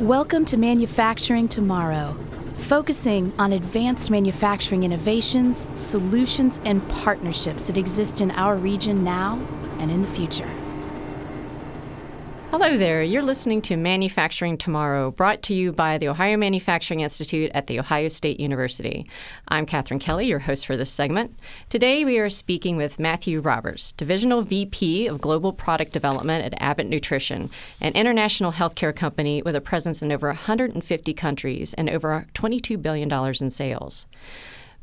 Welcome to Manufacturing Tomorrow, focusing on advanced manufacturing innovations, solutions, and partnerships that exist in our region now and in the future. Hello there. You're listening to Manufacturing Tomorrow, brought to you by the Ohio Manufacturing Institute at The Ohio State University. I'm Katherine Kelly, your host for this segment. Today we are speaking with Matthew Roberts, Divisional VP of Global Product Development at Abbott Nutrition, an international healthcare company with a presence in over 150 countries and over $22 billion in sales.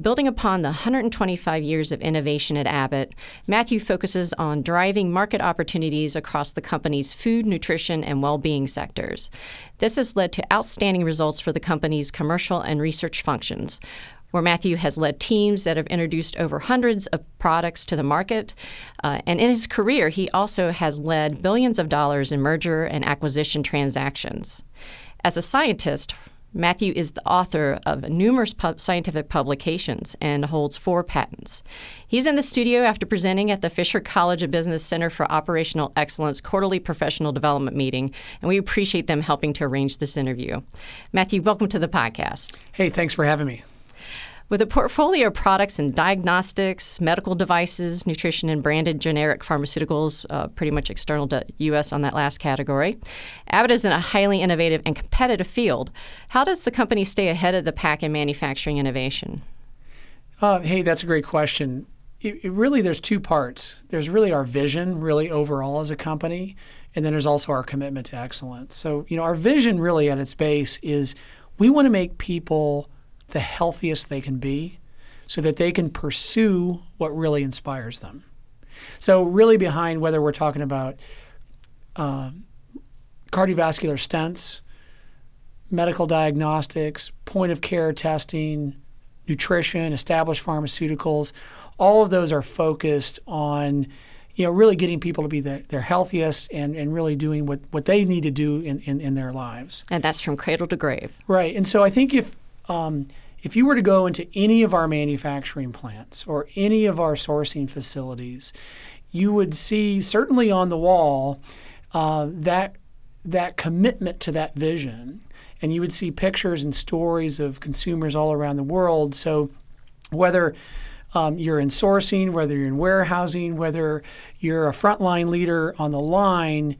Building upon the 125 years of innovation at Abbott, Matthew focuses on driving market opportunities across the company's food, nutrition, and well being sectors. This has led to outstanding results for the company's commercial and research functions. Where Matthew has led teams that have introduced over hundreds of products to the market. Uh, and in his career, he also has led billions of dollars in merger and acquisition transactions. As a scientist, Matthew is the author of numerous scientific publications and holds four patents. He's in the studio after presenting at the Fisher College of Business Center for Operational Excellence quarterly professional development meeting, and we appreciate them helping to arrange this interview. Matthew, welcome to the podcast. Hey, thanks for having me. With a portfolio of products in diagnostics, medical devices, nutrition, and branded generic pharmaceuticals, uh, pretty much external to U.S. on that last category, Abbott is in a highly innovative and competitive field. How does the company stay ahead of the pack in manufacturing innovation? Uh, hey, that's a great question. It, it really, there's two parts. There's really our vision, really overall as a company, and then there's also our commitment to excellence. So, you know, our vision really at its base is we want to make people the healthiest they can be so that they can pursue what really inspires them. So, really, behind whether we're talking about uh, cardiovascular stents, medical diagnostics, point of care testing, nutrition, established pharmaceuticals, all of those are focused on you know, really getting people to be the, their healthiest and, and really doing what, what they need to do in, in, in their lives. And that's from cradle to grave. Right. And so I think if um, if you were to go into any of our manufacturing plants or any of our sourcing facilities, you would see certainly on the wall uh, that that commitment to that vision, and you would see pictures and stories of consumers all around the world. So whether um, you're in sourcing, whether you're in warehousing, whether you're a frontline leader on the line,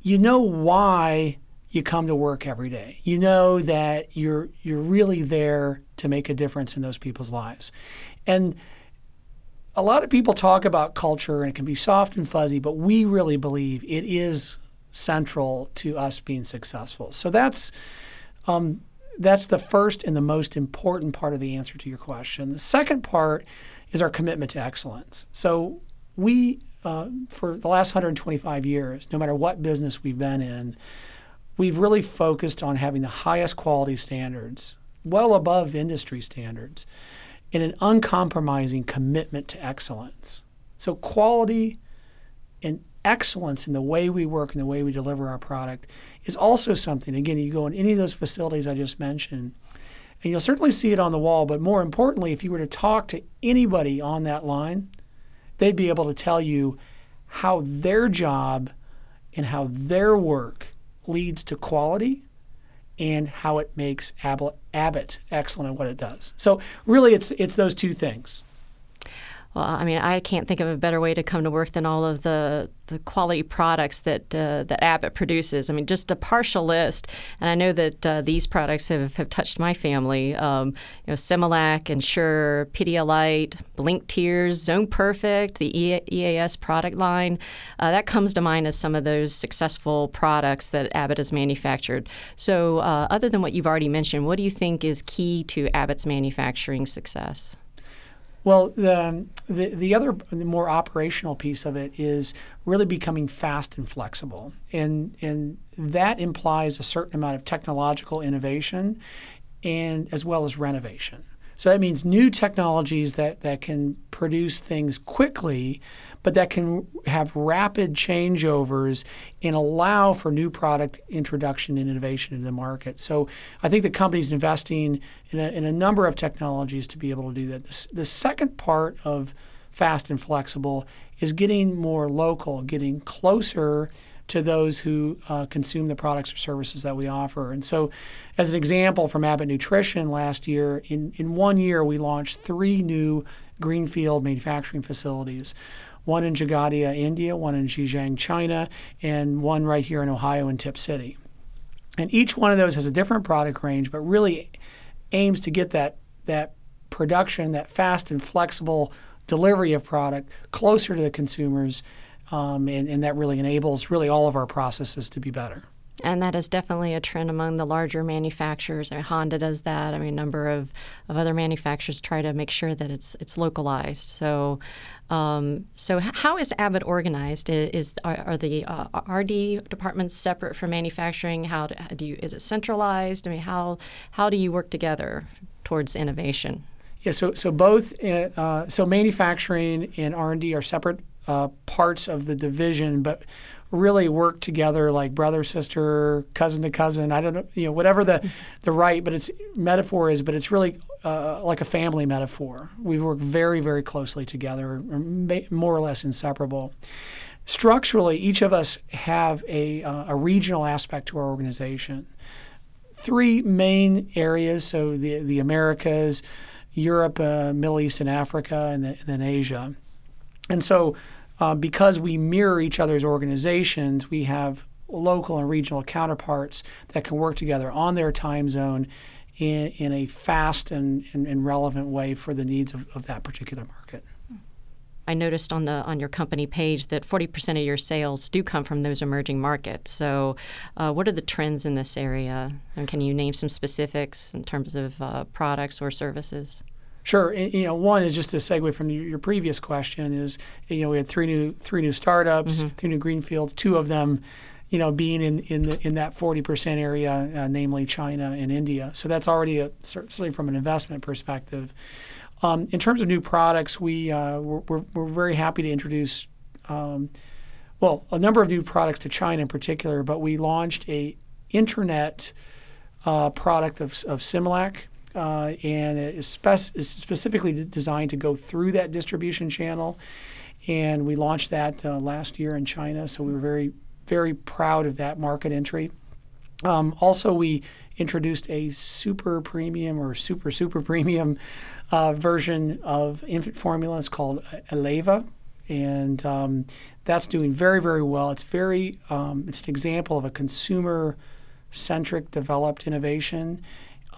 you know why you come to work every day. You know that you're you're really there to make a difference in those people's lives. And a lot of people talk about culture and it can be soft and fuzzy, but we really believe it is central to us being successful. So that's um, that's the first and the most important part of the answer to your question. The second part is our commitment to excellence. So we, uh, for the last 125 years, no matter what business we've been in, we've really focused on having the highest quality standards, well above industry standards, and an uncompromising commitment to excellence. So, quality and excellence in the way we work and the way we deliver our product is also something. Again, you go in any of those facilities I just mentioned, and you'll certainly see it on the wall, but more importantly, if you were to talk to anybody on that line, they'd be able to tell you how their job and how their work leads to quality and how it makes Abbott excellent at what it does. So really, it's it's those two things. Well, I mean, I can't think of a better way to come to work than all of the, the quality products that uh, that Abbott produces. I mean, just a partial list, and I know that uh, these products have, have touched my family. Um, you know, Similac, Ensure, Pedialyte, Blink Tears, Zone Perfect, the EAS product line. Uh, that comes to mind as some of those successful products that Abbott has manufactured. So, uh, other than what you've already mentioned, what do you think is key to Abbott's manufacturing success? Well, the, um, the, the other the more operational piece of it is really becoming fast and flexible, and and that implies a certain amount of technological innovation, and as well as renovation. So that means new technologies that, that can produce things quickly, but that can have rapid changeovers and allow for new product introduction and innovation into the market. So I think the company's investing in a, in a number of technologies to be able to do that. The, the second part of fast and flexible is getting more local, getting closer to those who uh, consume the products or services that we offer. And so, as an example from Abbott Nutrition last year, in, in one year, we launched three new greenfield manufacturing facilities one in Jhagadia, India, one in Zhejiang, China, and one right here in Ohio in Tipp City. And each one of those has a different product range, but really aims to get that, that production, that fast and flexible delivery of product closer to the consumers. Um, and, and that really enables really all of our processes to be better. And that is definitely a trend among the larger manufacturers. I mean, Honda does that. I mean, a number of, of other manufacturers try to make sure that it's it's localized. So, um, so how is Abbott organized? Is are, are the uh, RD departments separate from manufacturing? How do, do you is it centralized? I mean, how how do you work together towards innovation? Yeah, so so both uh, so manufacturing and R and D are separate uh, parts of the division, but really work together like brother, sister, cousin to cousin. I don't know, you know, whatever the the right, but it's metaphor is, but it's really uh, like a family metaphor. We work very, very closely together, more or less inseparable. Structurally, each of us have a, uh, a regional aspect to our organization. Three main areas, so the the Americas, Europe, uh, Middle East, and Africa, and, the, and then Asia. And so uh, because we mirror each other's organizations, we have local and regional counterparts that can work together on their time zone in, in a fast and, and, and relevant way for the needs of, of, that particular market. I noticed on the on your company page that 40% of your sales do come from those emerging markets. So, uh, what are the trends in this area? And can you name some specifics in terms of uh, products or services? Sure. You know, one is just a segue from your previous question. Is you know we had three new three new startups, mm-hmm. three new greenfields, two of them, you know, being in in the, in that forty percent area, uh, namely China and India. So that's already a, certainly from an investment perspective. Um, in terms of new products, we uh, we're, we're, we're, very happy to introduce. Um, well, a number of new products to China in particular, but we launched a internet uh, product of, of Similac uh, and it is, spec- is, specifically designed to go through that distribution channel. And we launched that uh, last year in China, so we were very, very proud of that market entry. Um, also, we introduced a super premium or super super premium uh, version of infant formula. It's called Eleva, and um, that's doing very very well. It's very um, it's an example of a consumer centric developed innovation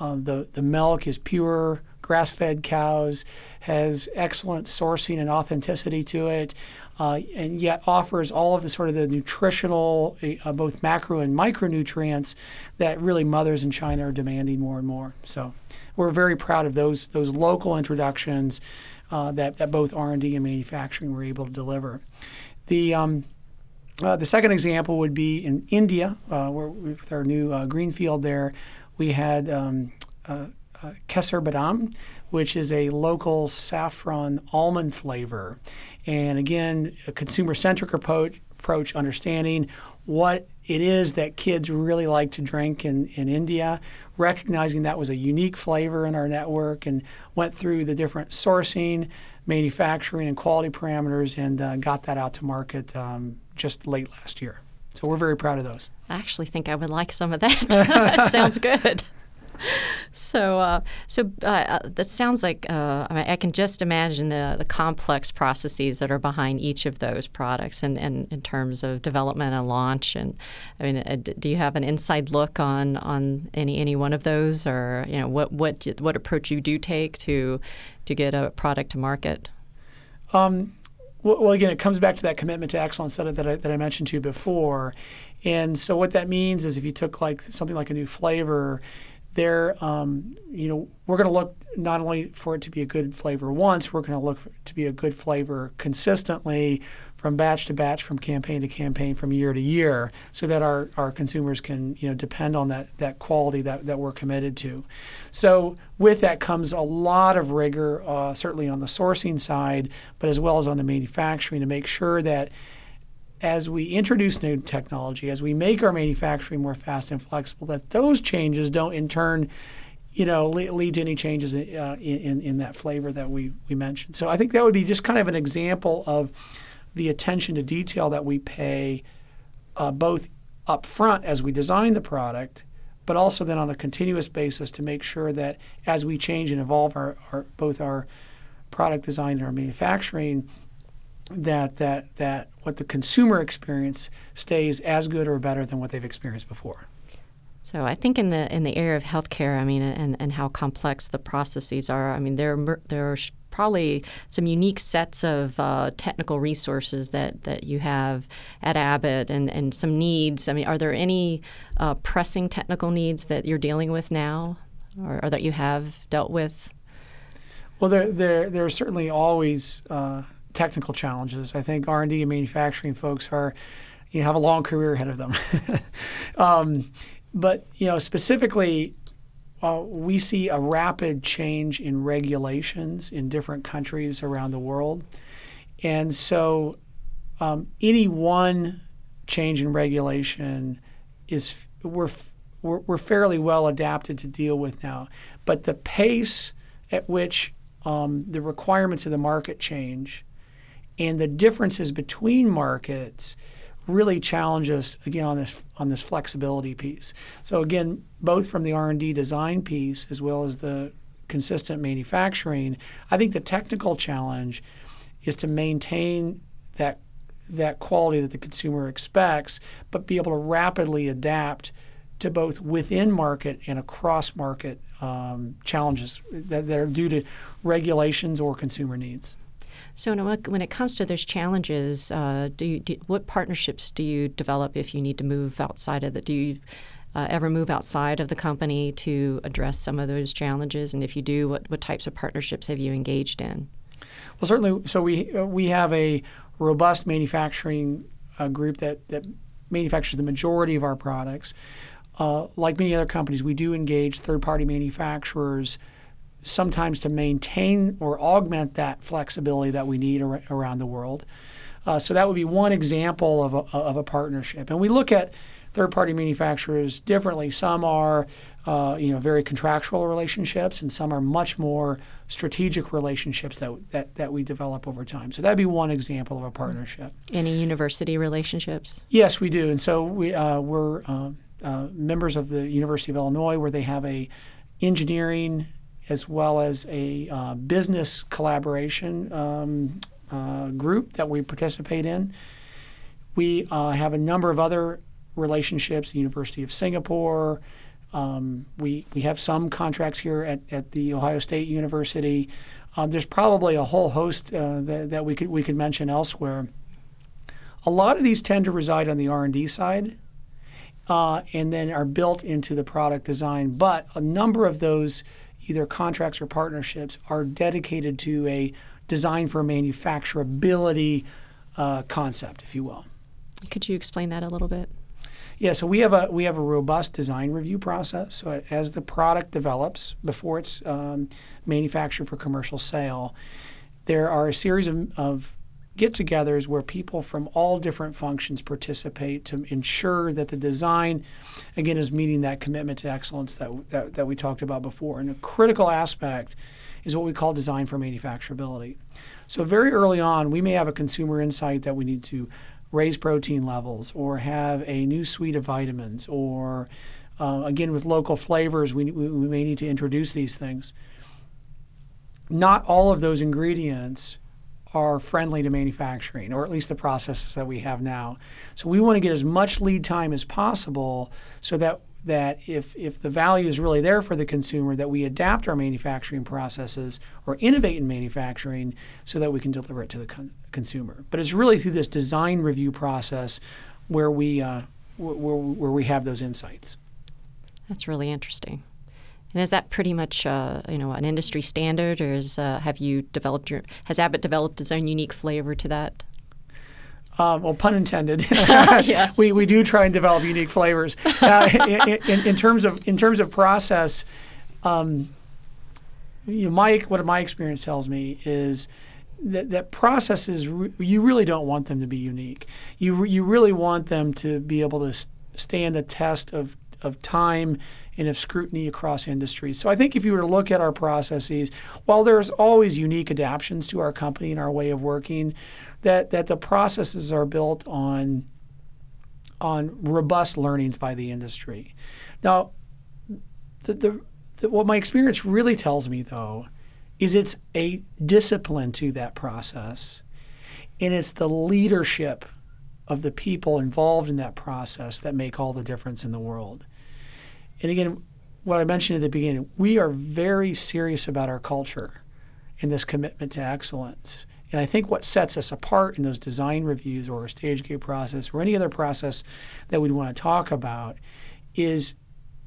uh, the, the milk is pure, grass fed cows, has excellent sourcing and authenticity to it, uh, and yet offers all of the sort of the nutritional, uh, both macro and micronutrients that really mothers in China are demanding more and more. So we're very proud of those, those local introductions uh, that, that both R&D and manufacturing were able to deliver. The, um, uh, the second example would be in India, uh, where, with our new uh, greenfield there we had um, uh, uh, Kesar Badam, which is a local saffron almond flavor. And again, a consumer centric approach, approach, understanding what it is that kids really like to drink in, in India, recognizing that was a unique flavor in our network, and went through the different sourcing, manufacturing, and quality parameters and uh, got that out to market um, just late last year. So we're very proud of those. I actually think I would like some of that. that sounds good. So, uh, so uh, uh, that sounds like uh, I, mean, I, can just imagine the, the complex processes that are behind each of those products, and, and in terms of development and launch. And I mean, uh, do you have an inside look on, on any any one of those, or you know, what what what approach you do take to to get a product to market? Um, well, again, it comes back to that commitment to excellence that, I, that I mentioned to you before. And so what that means is if you took like something like a new flavor, there, um, you know, we're going to look not only for it to be a good flavor once, we're going to look to be a good flavor consistently from batch to batch, from campaign to campaign, from year to year, so that our, our consumers can you know depend on that that quality that, that we're committed to. So with that comes a lot of rigor, uh, certainly on the sourcing side, but as well as on the manufacturing to make sure that as we introduce new technology, as we make our manufacturing more fast and flexible, that those changes don't in turn you know, lead, lead to any changes uh, in, in that flavor that we, we mentioned. So I think that would be just kind of an example of the attention to detail that we pay uh, both up front as we design the product, but also then on a continuous basis to make sure that as we change and evolve our, our both our product design and our manufacturing, that that that what the consumer experience stays as good or better than what they've experienced before. So I think in the in the area of healthcare, I mean, and, and how complex the processes are. I mean, there there are probably some unique sets of uh, technical resources that, that you have at Abbott and, and some needs. I mean, are there any uh, pressing technical needs that you're dealing with now, or, or, that you have dealt with? Well, there there there are certainly always uh, technical challenges. I think R and manufacturing folks are you know, have a long career ahead of them. um, but you know, specifically, uh, we see a rapid change in regulations in different countries around the world, and so um, any one change in regulation is we're, we're we're fairly well adapted to deal with now. But the pace at which um, the requirements of the market change and the differences between markets really challenge us again on this on this flexibility piece. So again, both from the R&D design piece as well as the consistent manufacturing, I think the technical challenge is to maintain that that quality that the consumer expects, but be able to rapidly adapt to both within market and across market um, challenges that, that are due to regulations or consumer needs. So when it comes to those challenges, uh, do, you, do, what partnerships do you develop if you need to move outside of the? Do you uh, ever move outside of the company to address some of those challenges? And if you do, what, what types of partnerships have you engaged in? Well, certainly. So we uh, we have a robust manufacturing uh, group that that manufactures the majority of our products. Uh, like many other companies, we do engage third-party manufacturers sometimes to maintain or augment that flexibility that we need ar- around the world. Uh, so that would be one example of a, of a partnership. And we look at third-party manufacturers differently. Some are, uh, you know, very contractual relationships, and some are much more strategic relationships that, that that we develop over time. So that'd be one example of a partnership. Any university relationships? Yes, we do. And so we uh, we're uh, uh, members of the University of Illinois, where they have a engineering as well as a uh, business collaboration um, uh, group that we participate in. We uh, have a number of other relationships, the University of Singapore. Um, we, we have some contracts here at, at the Ohio State University. Uh, there's probably a whole host uh, that, that we could we could mention elsewhere. A lot of these tend to reside on the R&D side, uh, and then are built into the product design. But a number of those either contracts or partnerships are dedicated to a design for manufacturability uh, concept, if you will. Could you explain that a little bit? Yeah, so we have a we have a robust design review process. So as the product develops before it's um, manufactured for commercial sale, there are a series of, of get-togethers where people from all different functions participate to ensure that the design, again, is meeting that commitment to excellence that, that, that we talked about before. And a critical aspect is what we call design for manufacturability. So very early on, we may have a consumer insight that we need to raise protein levels or have a new suite of vitamins or uh, again with local flavors we, we, we may need to introduce these things not all of those ingredients are friendly to manufacturing, or at least the processes that we have now. So we want to get as much lead time as possible so that that if, if the value is really there for the consumer, that we adapt our manufacturing processes or innovate in manufacturing so that we can deliver it to the con- consumer. But it's really through this design review process where we, uh, where, where we have those insights. That's really interesting. And is that pretty much uh, you know an industry standard, or is, uh, have you developed your has Abbott developed its own unique flavor to that? Uh, well, pun intended. yes. we, we do try and develop unique flavors. Uh, in, in, in, terms of in terms of process, um, you know, my what my experience tells me is that, that processes re- you really don't want them to be unique. You you really want them to be able to stand the test of of time and of scrutiny across industries. So I think if you were to look at our processes, while there's always unique adaptations to our company and our way of working, that that the processes are built on on robust learnings by the industry. Now, the, the, the, what my experience really tells me, though, is it's a discipline to that process, and it's the leadership of the people involved in that process that make all the difference in the world. And again, what I mentioned at the beginning, we are very serious about our culture and this commitment to excellence. And I think what sets us apart in those design reviews or a stage gate process or any other process that we'd want to talk about is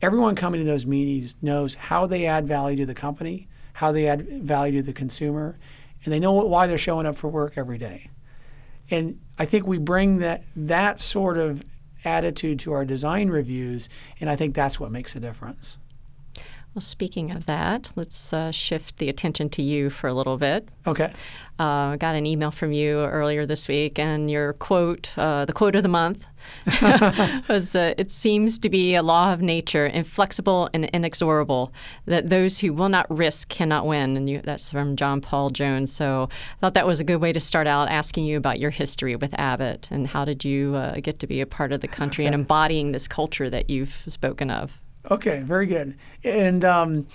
everyone coming to those meetings knows how they add value to the company, how they add value to the consumer, and they know why they're showing up for work every day. And I think we bring that that sort of attitude to our design reviews, and I think that's what makes a difference. Well, speaking of that, let's uh, shift the attention to you for a little bit. Okay. Uh, I got an email from you earlier this week, and your quote, uh, the quote of the month, was uh, It seems to be a law of nature, inflexible and inexorable, that those who will not risk cannot win. And you, that's from John Paul Jones. So I thought that was a good way to start out asking you about your history with Abbott and how did you uh, get to be a part of the country okay. and embodying this culture that you've spoken of. Okay, very good. And um,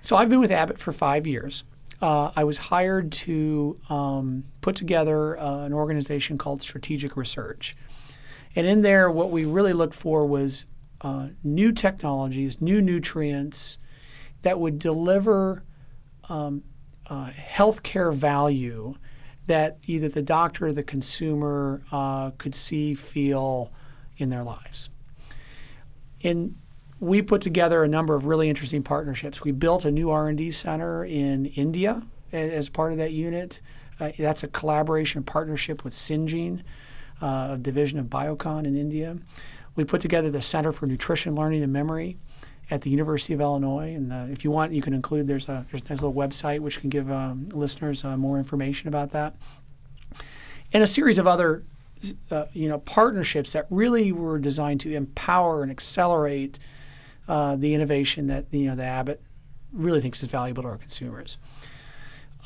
so I've been with Abbott for five years. Uh, I was hired to um, put together uh, an organization called Strategic Research. And in there, what we really looked for was uh, new technologies, new nutrients that would deliver um, uh, healthcare value that either the doctor or the consumer uh, could see, feel in their lives. And we put together a number of really interesting partnerships. We built a new R&D center in India as part of that unit. Uh, that's a collaboration partnership with Syngene, uh, a division of Biocon in India. We put together the Center for Nutrition Learning and Memory at the University of Illinois. And uh, if you want, you can include there's a there's, a little website which can give um, listeners uh, more information about that, and a series of other uh, you know partnerships that really were designed to empower and accelerate uh, the innovation that you know the Abbott really thinks is valuable to our consumers.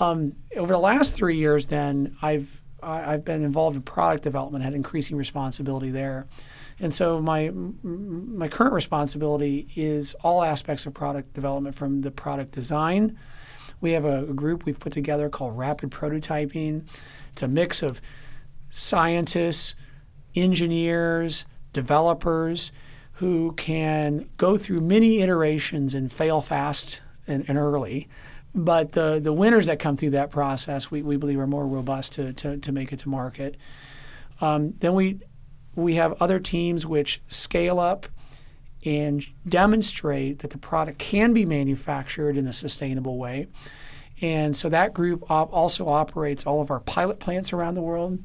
Um, over the last three years, then I've I've been involved in product development, had increasing responsibility there, and so my my current responsibility is all aspects of product development, from the product design. We have a, a group we've put together called Rapid Prototyping. It's a mix of scientists, engineers, developers who can go through many iterations and fail fast and, and early. But the, the winners that come through that process, we, we believe, are more robust to, to, to make it to market. Um, then we, we have other teams which scale up and demonstrate that the product can be manufactured in a sustainable way. And so that group op- also operates all of our pilot plants around the world.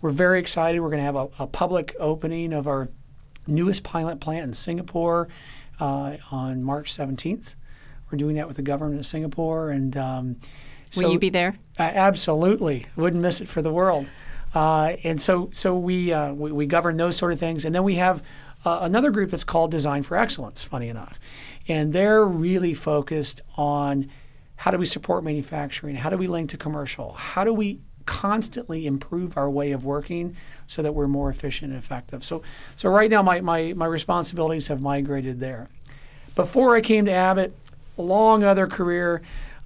We're very excited. We're going to have a, a public opening of our newest pilot plant in Singapore uh, on March 17th. We're doing that with the government of Singapore, and um, so, will you be there? Uh, absolutely, wouldn't miss it for the world. Uh, and so, so we, uh, we, we govern those sort of things, and then we have uh, another group that's called Design for Excellence. Funny enough, and they're really focused on how do we support manufacturing, how do we link to commercial, how do we constantly improve our way of working so that we're more efficient and effective. So, so right now, my, my, my responsibilities have migrated there. Before I came to Abbott, a long other career.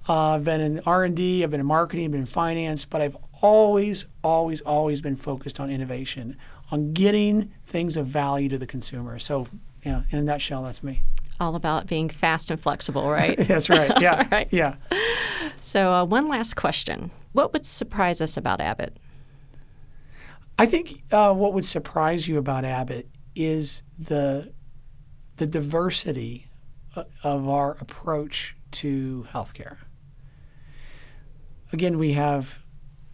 Uh, I've been in R&D, I've been in marketing, I've been in finance, but I've always, always, always been focused on innovation, on getting things of value to the consumer. So, yeah, in a nutshell, that's me. All about being fast and flexible, right? that's right. Yeah. right. Yeah. So, uh, one last question: What would surprise us about Abbott? I think uh, what would surprise you about Abbott is the the diversity uh, of our approach to healthcare. Again, we have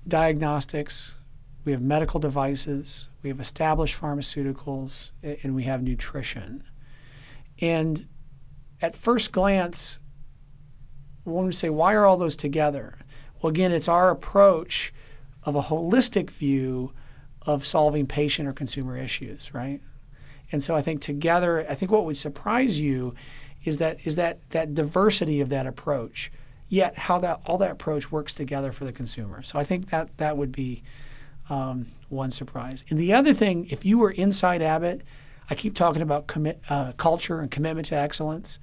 diagnostics, we have medical devices, we have established pharmaceuticals, and we have nutrition. And at first glance, when we say, why are all those together? Well, again, it's our approach of a holistic view of solving patient or consumer issues, right? And so I think together, I think what would surprise you is that is that that diversity of that approach, yet how that all that approach works together for the consumer. So I think that that would be um, one surprise. And the other thing, if you were inside Abbott, I keep talking about commit, uh, culture and commitment to excellence.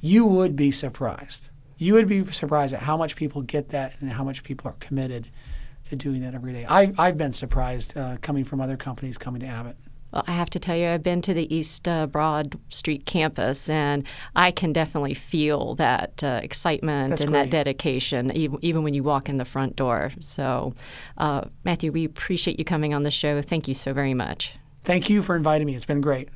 You would be surprised. You would be surprised at how much people get that and how much people are committed to doing that every day. I, I've been surprised uh, coming from other companies coming to Abbott. Well, I have to tell you, I've been to the East uh, Broad Street campus, and I can definitely feel that uh, excitement That's and great. that dedication, even, even when you walk in the front door. So, uh, Matthew, we appreciate you coming on the show. Thank you so very much. Thank you for inviting me. It's been great.